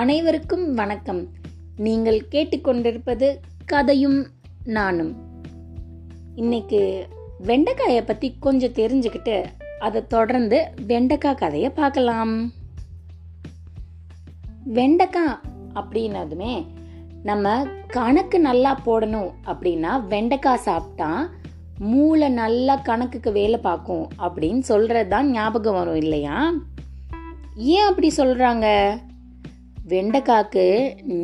அனைவருக்கும் வணக்கம். நீங்கள் கேட்டுக்கொண்டிருப்பது கதையும் நானும். இன்னைக்கு வெண்டைக்காயை பற்றி கொஞ்சம் தெரிஞ்சுக்கிட்டு அதை தொடர்ந்து வெண்டைக்காய் கதையை பார்க்கலாம். வெண்டைக்காய் அப்படின்னதுமே நம்ம கணக்கு நல்லா போடணும் அப்படின்னா வெண்டைக்காய் சாப்பிட்டா மூளை நல்லா கணக்குக்கு வேலை பார்க்கும் அப்படின்னு சொல்கிறது தான் ஞாபகம் வரும் இல்லையா? ஏன் அப்படி சொல்கிறாங்க வெண்டைக்காக்கு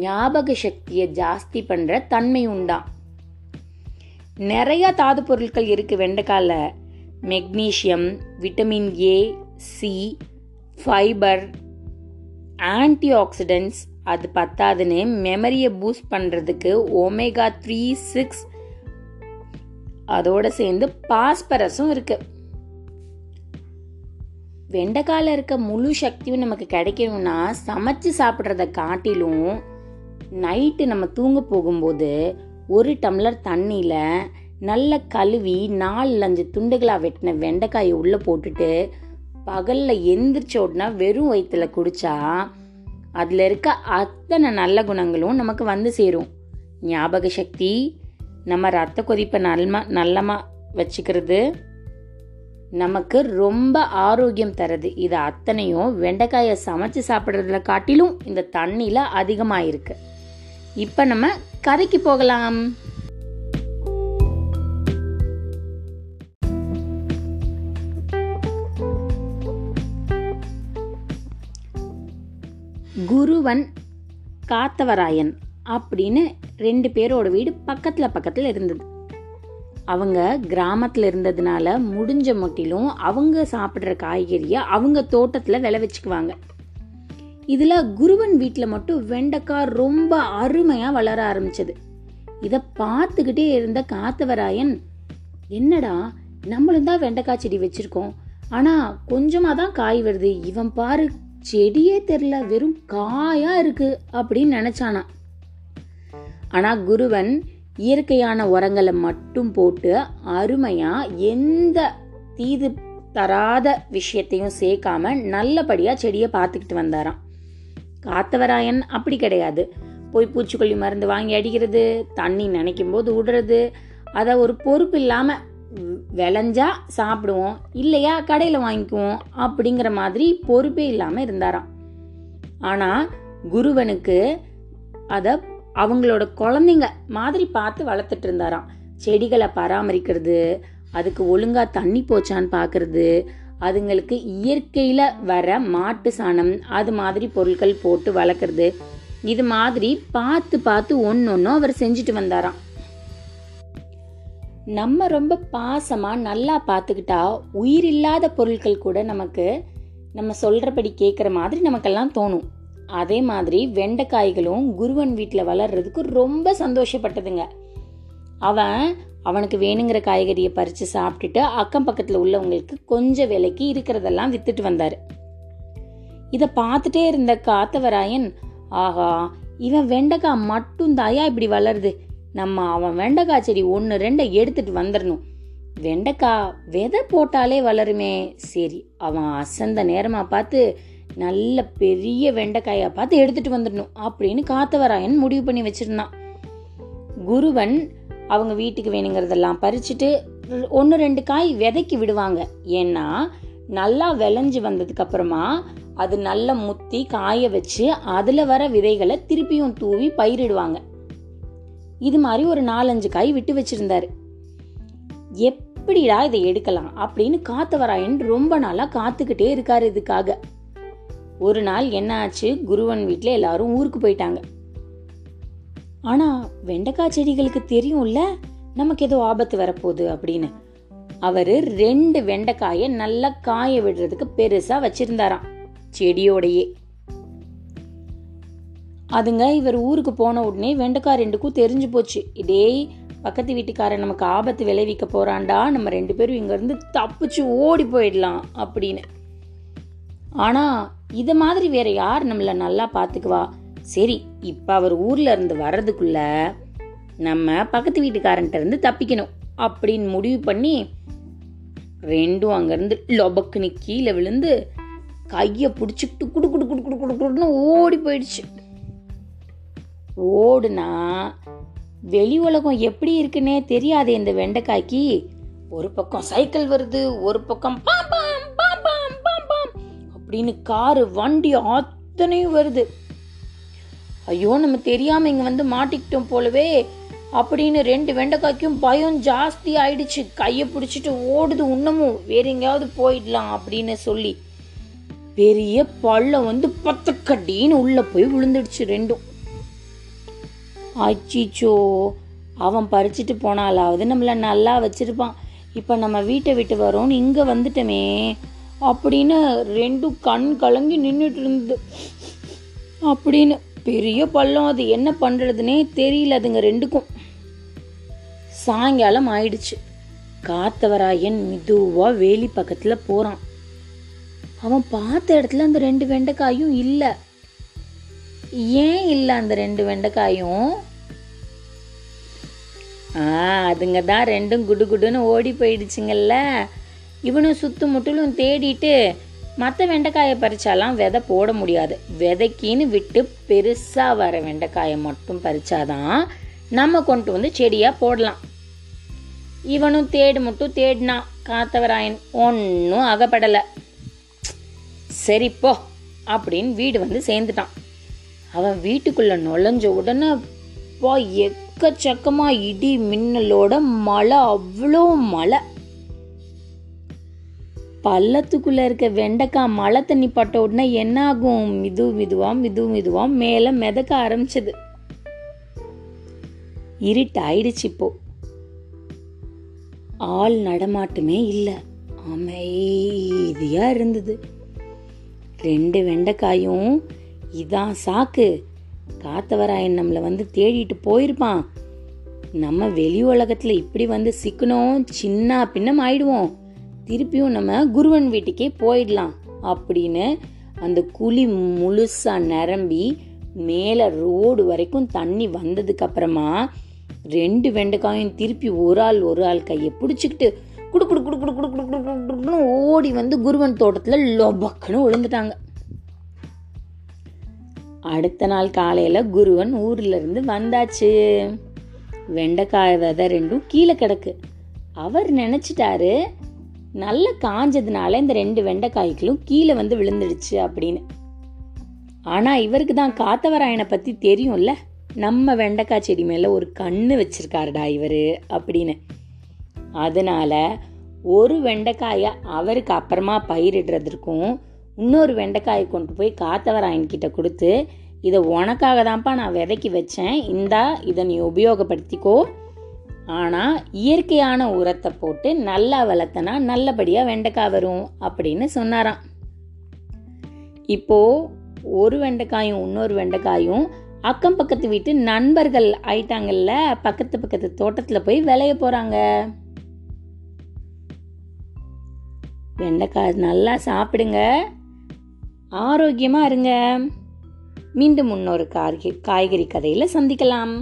ஞாபக சக்தியை ஜாஸ்தி பண்ணுற தன்மை உண்டாம் நிறைய தாது பொருட்கள் இருக்குது வெண்டைக்காயில் magnesium vitamin A C fibre antioxidants அது பத்தாதுன்னு மெமரியை பூஸ்ட் பண்ணுறதுக்கு ஒமேகா த்ரீ சிக்ஸ் அதோடு சேர்ந்து பாஸ்பரஸும் இருக்குது வெண்டைக்கால இருக்க முழு சக்தியும் நமக்கு கிடைக்கணும்னா சமைச்சு சாப்பிட்றத காட்டிலும் நைட்டு நம்ம தூங்க போகும்போது ஒரு டம்ளர் தண்ணியில் நல்ல கழுவி நாலு அஞ்சு துண்டுகளாக வெட்டின வெண்டைக்காயை உள்ளே போட்டுட்டு பகலில் எந்திரிச்ச உடனே வெறும் வயிற்றுல குடித்தா அதில் இருக்க அத்தனை நல்ல குணங்களும் நமக்கு வந்து சேரும். ஞாபக சக்தி நம்ம ரத்த கொதிப்பை நல்லமா நல்லமா வச்சுக்கிறது நமக்கு ரொம்ப ஆரோக்கியம் தருது. இது அத்தனையும் வெண்டைக்காயை சமைச்சு சாப்பிட்றதுல காட்டிலும் இந்த தண்ணியில் அதிகமாக இருக்கு இப்போ நம்ம கதைக்கு போகலாம். குருவன் காத்தவராயன் அப்படின்னு ரெண்டு பேரோட வீடு பக்கத்தில் பக்கத்தில் இருந்தது. அவங்க கிராமத்தில் இருந்ததுனால முடிஞ்ச மட்டிலும் அவங்க சாப்பிட்ற காய்கறியை அவங்க தோட்டத்தில் விளைவிச்சுக்குவாங்க இதில் குருவன் வீட்டில் மட்டும் வெண்டைக்காய் ரொம்ப அருமையாக வளர ஆரம்பிச்சது. இதை பார்த்துக்கிட்டே இருந்த காத்தவராயன் என்னடா நம்மளும் தான் வெண்டைக்காய் செடி வச்சுருக்கோம். ஆனால் கொஞ்சமாக தான் காய் வருது. இவன் பாரு செடியே தெரில வெறும் காயாக இருக்குது அப்படின்னு நினச்சானா ஆனால் குருவன் இயற்கையான உரங்களை மட்டும் போட்டு அருமையா எந்த தீது தராத விஷயத்தையும் சேர்க்காம நல்லபடியா செடியை பார்த்துக்கிட்டு வந்தாராம். காத்தவராயன் அப்படி கிடையாது. போய் பூச்சிக்கொல்லி மருந்து வாங்கி அடிக்கிறது தண்ணி நினைக்கும் போது விடுறது அதை ஒரு பொறுப்பு இல்லாம விளைஞ்சா சாப்பிடுவோம் இல்லையா கடையில் வாங்கிக்குவோம் அப்படிங்கிற மாதிரி பொறுப்பே இல்லாமல் இருந்தாராம். ஆனால் குருவனுக்கு அதை அவங்களோட குழந்தைங்க மாதிரி பார்த்து வளர்த்துட்டு இருந்தாராம். செடிகளை பராமரிக்கிறது அதுக்கு ஒழுங்கா தண்ணி போச்சான்னு பார்க்குறது அதுங்களுக்கு இயற்கையில் வர மாட்டு சாணம் அது மாதிரி பொருட்கள் போட்டு வளர்க்குறது இது மாதிரி பார்த்து பார்த்து ஒன்று ஒன்றும் அவர் செஞ்சுட்டு வந்தாராம். நம்ம ரொம்ப பாசமாக நல்லா பார்த்துக்கிட்டா உயிர் இல்லாத பொருட்கள் கூட நமக்கு நம்ம சொல்கிறபடி கேட்குற மாதிரி நமக்கெல்லாம் தோணும். அதே மாதிரி வெண்டைக்காய்களும் குருவன் வீட்டில் வளர்றதுக்கு ரொம்ப சந்தோஷப்பட்டதுங்க. அவன் அவனுக்கு வேணுங்கிற காய்கறியை பறித்து சாப்பிட்டுட்டு அக்கம் பக்கத்தில் உள்ளவங்களுக்கு கொஞ்சம் விலைக்கு இருக்கிறதெல்லாம் வித்துட்டு வந்தார். இதை பார்த்துட்டே இருந்த காத்தவராயன் ஆஹா இவன் வெண்டைக்காய் மட்டும் தாயா இப்படி வளருது? நம்ம அவன் வெண்டைக்காய் செடி ஒன்று ரெண்டை எடுத்துட்டு வந்துடணும் வெண்டைக்காய் விதை போட்டாலே வளருமே. சரி அவன் அசந்த நேரமாக பார்த்து நல்ல பெரிய வெண்டைக்காயை பார்த்து எடுத்துட்டு வந்துடணும் அப்படின்னு காத்தவராயன் முடிவு பண்ணி வச்சிருந்தான். குருவன் அவங்க வீட்டுக்கு வேணுங்கிறதெல்லாம் பறிச்சுட்டு ஒன்று ரெண்டு காய் விதைக்கு விடுவாங்க. ஏன்னா நல்லா விளைஞ்சு வந்ததுக்கு அப்புறமா அது நல்லா முத்தி காய வச்சு அதில் வர விதைகளை திருப்பியும் தூவி பயிரிடுவாங்க. இது மாதிரி ஒரு நாலஞ்சு காய் விட்டு வச்சிருந்தாரு. எப்படிடா இதை எடுக்கலாம் அப்படின்னு காத்தவராயன் ரொம்ப நாளா காத்துக்கிட்டே இருக்காரு இதுக்காக. ஒரு நாள் என்ன ஆச்சு? குருவன் வீட்டில் எல்லாரும் ஊருக்கு போயிட்டாங்க. ஆனா வெண்டைக்காய் செடிகளுக்கு தெரியும்ல? நமக்கு ஏதோ ஆபத்து வரப்போகுது அப்படின்னு. அவர் ரெண்டு வெண்டைக்காயை நல்லா காய விடுறதுக்கு பெருசா வச்சிருந்தாராம். செடியோடையே. அதுங்க இவர் ஊருக்கு போன உடனே வெண்டைக்காய் ரெண்டுக்கும் தெரிஞ்சு போச்சு. இதே பக்கத்து வீட்டுக்காரன் நமக்கு ஆபத்து விளைவிக்க போறான்டா. நம்ம ரெண்டு பேரும் இங்க இருந்து தப்பிச்சு ஓடி போயிடலாம் அப்படின்னு. ஆனா இது மாதிரி வேற யார் நம்மள நல்லா பார்த்துக்குவா சரி இப்போ அவர் ஊர்ல இருந்து வர்றதுக்குள்ள நம்ம பக்கத்து வீட்டுக்காரன்ட்ட இருந்து தப்பிக்கணும் அப்படின்னு முடிவு பண்ணி ரெண்டும் அங்கேருந்து லொபக்குன்னு கீழே விழுந்து கையை பிடிச்சிக்கிட்டு குடு குடு குடு குடு குடு குடுன்னு ஓடி போயிடுச்சு. ஓடுனா வெளி உலகம் எப்படி இருக்குன்னே தெரியாது இந்த வெண்டைக்காய்க்கு. ஒரு பக்கம் சைக்கிள் வருது ஒரு பக்கம் பாம் அப்படின்னு காரு வண்டி அத்தனையும் வருது. ஐயோ நம்ம தெரியாம இங்க வந்து மாட்டிக்கிட்டோம் போலவே அப்படின்னு ரெண்டு வெண்டைக்காய்க்கும் பயம் ஜாஸ்தி ஆயிடுச்சு. கையை பிடிச்சிட்டு ஓடுது இன்னமும். வேற எங்கேயாவது போயிடலாம் அப்படின்னு சொல்லி பெரிய பள்ளம் வந்து பத்தக்கடின்னு உள்ள போய் விழுந்துடுச்சு ரெண்டும். அச்சிச்சோ அவன் பறிச்சிட்டு போனாலாவது நம்மள நல்லா வச்சிருப்பான். இப்போ நம்ம வீட்டை விட்டு வரோம்னு இங்கே வந்துட்டோமே. அப்படின்னு ரெண்டும் கண் கலங்கி நின்றுட்டு இருந்தது. அப்படின்னு பெரிய பள்ளம் அது என்ன பண்ணுறதுனே தெரியல அதுங்க ரெண்டுக்கும். சாயங்காலம் ஆயிடுச்சு. காத்தவராயன் மிதுவாக வேலி பக்கத்தில் போகிறான் அவன் பார்த்த இடத்துல அந்த ரெண்டு வெண்டைக்காயும் இல்லை. ஏன் இல்லை அந்த ரெண்டு வெண்டைக்காயும்? ஆ அதுங்க தான் ரெண்டும் குடு குடுன்னு ஓடி போயிடுச்சுங்கல்ல. இவனும் சுத்து முட்டிலும் தேடிட்டு மற்ற வெண்டைக்காயை பறிச்சாலாம் விதை போட முடியாது. விதைக்கின்னு விட்டு பெருசாக வர வெண்டைக்காயை மட்டும் பறிச்சாதான் நம்ம கொண்டு வந்து செடியாக போடலாம். இவனும் தேடு மட்டும் தேடினான். காத்தவராயன் ஒன்றும் அகப்படலை. சரி போ அப்படின்னு வீடு வந்து சேர்ந்துட்டான். அவன் வீட்டுக்குள்ளே நுழைஞ்ச உடனே பா எக்கச்சக்கமாக இடி மின்னலோட மழை அவ்வளோ மழை. பள்ளத்துக்குள்ளே இருக்க வெண்டைக்காய் மழை தண்ணி பட்ட உடனே என்ன ஆகும் மிது மிதுவா மிது மிதுவா மேலே மிதக்க ஆரம்பிச்சது. இருட்டாயிடுச்சு இப்போ. ஆள் நடமாட்டமே இல்லை. அமைதியாக இருந்தது. ரெண்டு வெண்டைக்காயும் இதான் சாக்கு. காத்தவராயன் நம்மளை வந்து தேடிட்டு போயிருப்பான். நம்ம வெளி உலகத்தில் இப்படி வந்து சிக்கணும் சின்ன பின்னம் ஆயிடுவோம். திருப்பியும் நம்ம குருவன் வீட்டுக்கே போயிடலாம் அப்படின்னு அந்த குழி முழுசா நிரம்பி மேல ரோடு வரைக்கும் தண்ணி வந்ததுக்கு அப்புறமா ரெண்டு வெண்டைக்காயும் திருப்பி ஒரு ஆள் ஒரு ஆள் கையை பிடிச்சிக்கிட்டு குடு குடு குடு குடு குடு குடு குடு குடுன்னு ஓடி வந்து குருவன் தோட்டத்துல லொபக்குன்னு விழுந்துட்டாங்க. அடுத்த நாள் காலையில குருவன் ஊர்ல இருந்து வந்தாச்சு. வெண்டைக்காய் விதை ரெண்டும் கீழே கிடக்கு. அவர் நினைச்சிட்டாரு நல்லா காஞ்சதுனால இந்த ரெண்டு வெண்டைக்காய்களும் கீழே வந்து விழுந்துடுச்சு அப்படின்னு. ஆனா இவருக்கு தான் காத்தவராயனை பத்தி தெரியும்ல? நம்ம வெண்டைக்காய் செடி மேல ஒரு கண்ணு வச்சிருக்காருடா இவரு அப்படின்னு. அதனால ஒரு வெண்டைக்காயை அவருக்கு அப்புறமா பயிரிடுறதுக்கும் இன்னொரு வெண்டைக்காயை கொண்டு போய் காத்தவராயன் கிட்ட கொடுத்து இதை உனக்காக தான்ப்பா நான் விதைக்கி வச்சேன். இந்தா இதை நீ உபயோகப்படுத்திக்கோ. ஆனால் இயற்கையான உரத்தை போட்டு நல்லா வளர்த்தனா நல்லபடியாக வெண்டைக்காய் வரும் அப்படின்னு சொன்னாராம். இப்போ ஒரு வெண்டைக்காயும் இன்னொரு வெண்டைக்காயும் அக்கம் பக்கத்து வீட்டு நண்பர்கள் ஆயிட்டாங்கல்ல பக்கத்து பக்கத்து தோட்டத்தில் போய் விளைய போகிறாங்க வெண்டைக்காய் நல்லா சாப்பிடுங்க. ஆரோக்கியமாக இருங்க. மீண்டும் இன்னொரு காய்கறி காய்கறி கதையில் சந்திக்கலாம்.